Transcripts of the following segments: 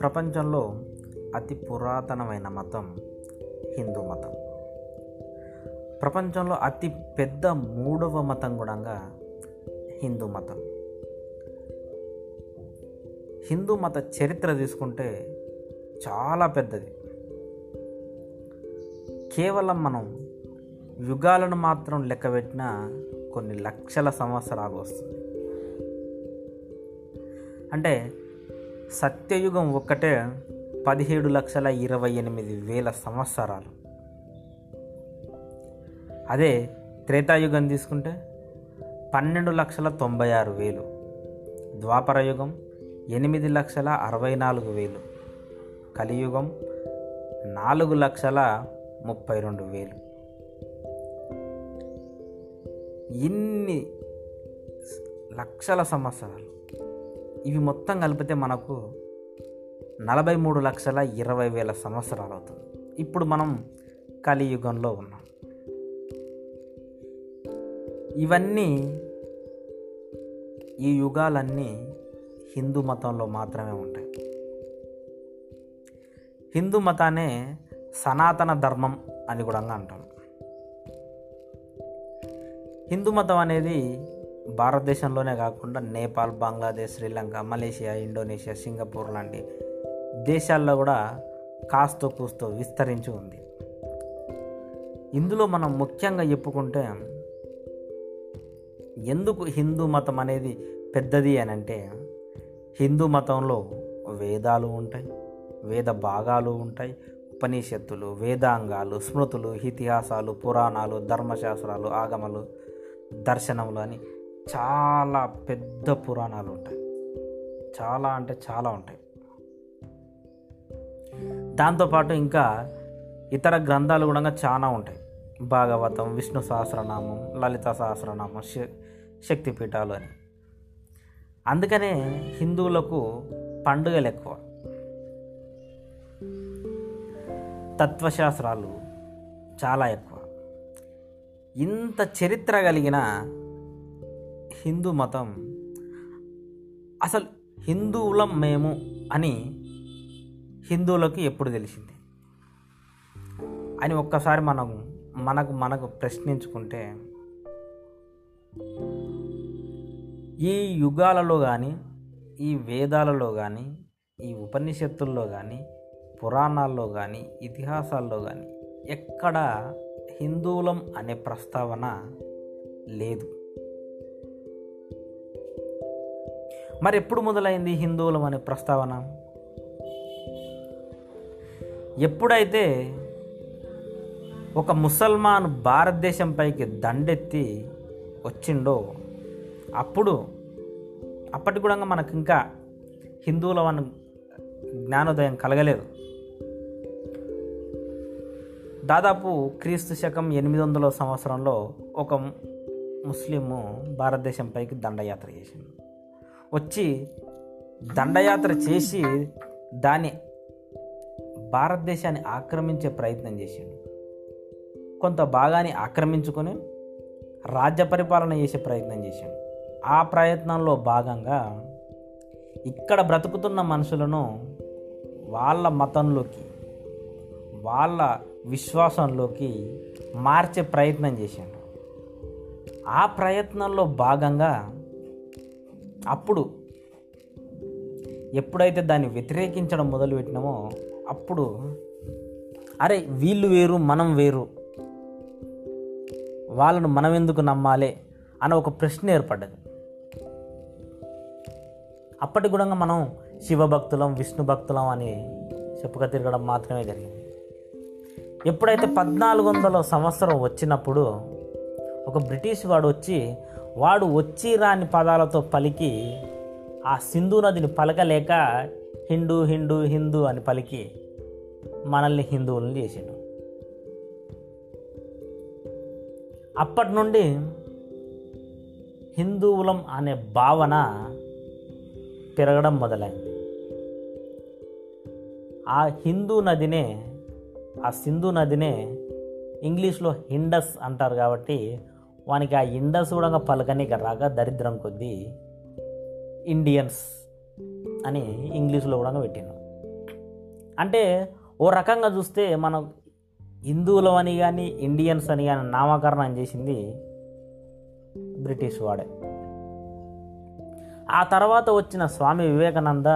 ప్రపంచంలో అతి పురాతనమైన మతం హిందూ మతం. ప్రపంచంలో అతి పెద్ద మూడవ మతం కూడా హిందూ మతం. హిందూ మత చరిత్ర తీసుకుంటే చాలా పెద్దది. కేవలం మనం యుగాలను మాత్రం లెక్కబెట్టిన కొన్ని లక్షల సంవత్సరాలు వస్తుంది అంటే సత్యయుగం ఒక్కటే పదిహేడు లక్షల ఇరవై ఎనిమిది వేల సంవత్సరాలు. అదే త్రేతాయుగం తీసుకుంటే పన్నెండు లక్షల తొంభై ఆరు వేలు. ద్వాపర యుగం ఎనిమిది లక్షల అరవై నాలుగు వేలు. కలియుగం నాలుగు లక్షల ముప్పై రెండు వేలు. ఇన్ని లక్షల సంవత్సరాలు. ఇవి మొత్తం కలిపితే మనకు నలభై మూడు లక్షల ఇరవై వేల సంవత్సరాలు అవుతుంది. ఇప్పుడు మనం కలియుగంలో ఉన్నాం. ఇవన్నీ ఈ యుగాలన్నీ హిందూ మతంలో మాత్రమే ఉంటాయి. హిందూ మతానే సనాతన ధర్మం అని కూడా అంటాం హిందూ మతం అనేది భారతదేశంలోనే కాకుండా Nepal Bangladesh Sri Lanka Malaysia Indonesia Singapore లాంటి దేశాల్లో కూడా కాస్తో కూస్తో విస్తరించి ఉంది. ఇందులో మనం ముఖ్యంగా చెప్పుకుంటే ఎందుకు హిందూ మతం అనేది పెద్దది అని అంటే హిందూ మతంలో వేదాలు ఉంటాయి వేద భాగాలు ఉంటాయి ఉపనిషత్తులు వేదాంగాలు స్మృతులు ఇతిహాసాలు పురాణాలు ధర్మశాస్త్రాలు ఆగమలు దర్శనములు అని చాలా పెద్ద పురాణాలు ఉంటాయి. చాలా అంటే చాలా ఉంటాయి. దాంతోపాటు ఇంకా ఇతర గ్రంథాలు కూడా చాలా ఉంటాయి. భాగవతం విష్ణు సహస్రనామం లలిత సహస్రనామం శ శక్తిపీఠాలు అని. అందుకనే హిందువులకు పండుగలు ఎక్కువ. తత్వశాస్త్రాలు చాలా ఎక్కువ. ఇంత చరిత్ర కలిగిన హిందూ మతం. అసలు హిందువులం మేము అని హిందువులకు ఎప్పుడు తెలిసింది? అని ఒక్కసారి మనం మనకు మనకు ప్రశ్నించుకుంటే ఈ యుగాలలో కానీ ఈ వేదాలలో కానీ ఈ ఉపనిషత్తుల్లో కానీ పురాణాల్లో కానీ ఇతిహాసాల్లో కానీ ఎక్కడ హిందువులం అనే ప్రస్తావన లేదు. మరి ఎప్పుడు మొదలైంది హిందువులం అనే ప్రస్తావన? ఎప్పుడైతే ఒక ముసల్మాన్ భారతదేశంపైకి దండెత్తి వచ్చిండో అప్పుడు అప్పటి కూడా మనకు ఇంకా హిందువుల వన్ జ్ఞానోదయం కలగలేదు. దాదాపు క్రీస్తు శకం ఎనిమిది వందల సంవత్సరంలో ఒక ముస్లిము భారతదేశంపైకి దండయాత్ర చేసింది వచ్చి దండయాత్ర చేసి దాన్ని భారతదేశాన్ని ఆక్రమించే ప్రయత్నం చేసిండు. కొంత భాగాన్ని ఆక్రమించుకొని రాజ్య పరిపాలన చేసే ప్రయత్నం చేశాడు ఆ ప్రయత్నంలో భాగంగా ఇక్కడ బ్రతుకుతున్న మనుషులను వాళ్ళ మతంలోకి వాళ్ళ విశ్వాసంలోకి మార్చే ప్రయత్నం చేశాడు ఆ ప్రయత్నంలో భాగంగా అప్పుడు ఎప్పుడైతే దాన్ని వ్యతిరేకించడం మొదలుపెట్టినామో అప్పుడు అరే వీళ్ళు వేరు మనం వేరు. వాళ్ళను మనం ఎందుకు నమ్మాలి అని ఒక ప్రశ్న ఏర్పడ్డది. అప్పటి కూడా మనం శివభక్తులం విష్ణు భక్తులం అని చెప్పుక తిరగడం మాత్రమే జరిగింది. ఎప్పుడైతే పద్నాలుగు వందల సంవత్సరం వచ్చినప్పుడు ఒక బ్రిటిష్ వాడు వచ్చి వాడు వచ్చి రాని పదాలతో పలికి ఆ సింధు నదిని పలకలేక హిందూ హిందూ హిందూ అని పలికి మనల్ని హిందువులను చేసిండు. అప్పటి నుండి హిందువులం అనే భావన పెరగడం మొదలైంది. ఆ హిందూ నదినే ఆ సింధు నదినే ఇంగ్లీష్లో హిండస్ అంటారు కాబట్టి వానికి ఆ ఇండస్ కూడా పలకనిక రాక దరిద్రం కొద్దీ ఇండియన్స్ అని ఇంగ్లీష్లో కూడా పెట్టాను అంటే ఓ రకంగా చూస్తే మనం హిందువులు అని కానీ ఇండియన్స్ అని కానీ నామకరణం చేసింది బ్రిటిష్ వాడే. ఆ తర్వాత వచ్చిన స్వామి వివేకానంద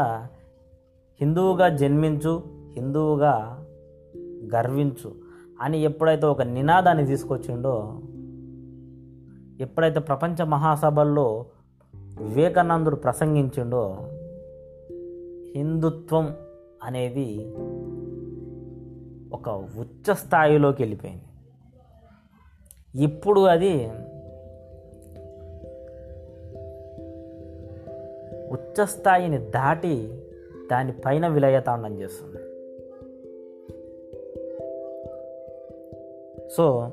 హిందువుగా జన్మించు హిందువుగా గర్వించు అని ఎప్పుడైతే ఒక నినాదాన్ని తీసుకొచ్చిండో ఎప్పుడైతే ప్రపంచ మహాసభల్లో వివేకానందుడు ప్రసంగించిండో హిందుత్వం అనేది ఒక ఉచ్చ స్థాయిలోకి వెళ్ళిపోయింది. ఇప్పుడు అది ఉచ్చ స్థాయిని దాటి దానిపైన విలయతాండం చేస్తుంది. సో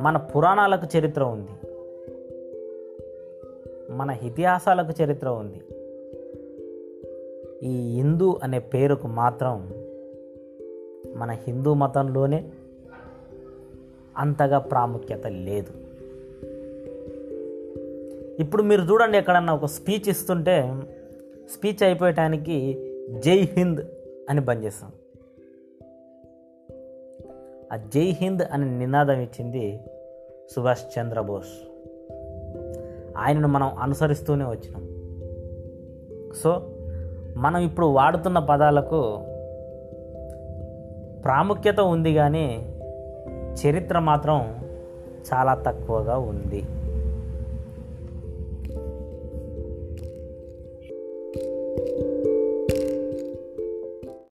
మన పురాణాలకు చరిత్ర ఉంది. మన ఇతిహాసాలకు చరిత్ర ఉంది. ఈ హిందూ అనే పేరుకు మాత్రం మన హిందూ మతంలోనే అంతగా ప్రాముఖ్యత లేదు. ఇప్పుడు మీరు చూడండి ఎక్కడన్నా ఒక స్పీచ్ ఇస్తుంటే స్పీచ్ అయిపోయటానికి జై హింద్ అని బంద్ చేస్తాం. ఆ జై హింద్ అని నినాదం ఇచ్చింది సుభాష్ చంద్రబోస్ ఆయనను మనం అనుసరిస్తూనే వచ్చినాం. సో మనం ఇప్పుడు వాడుతున్న పదాలకు ప్రాముఖ్యత ఉంది కానీ చరిత్ర మాత్రం చాలా తక్కువగా ఉంది.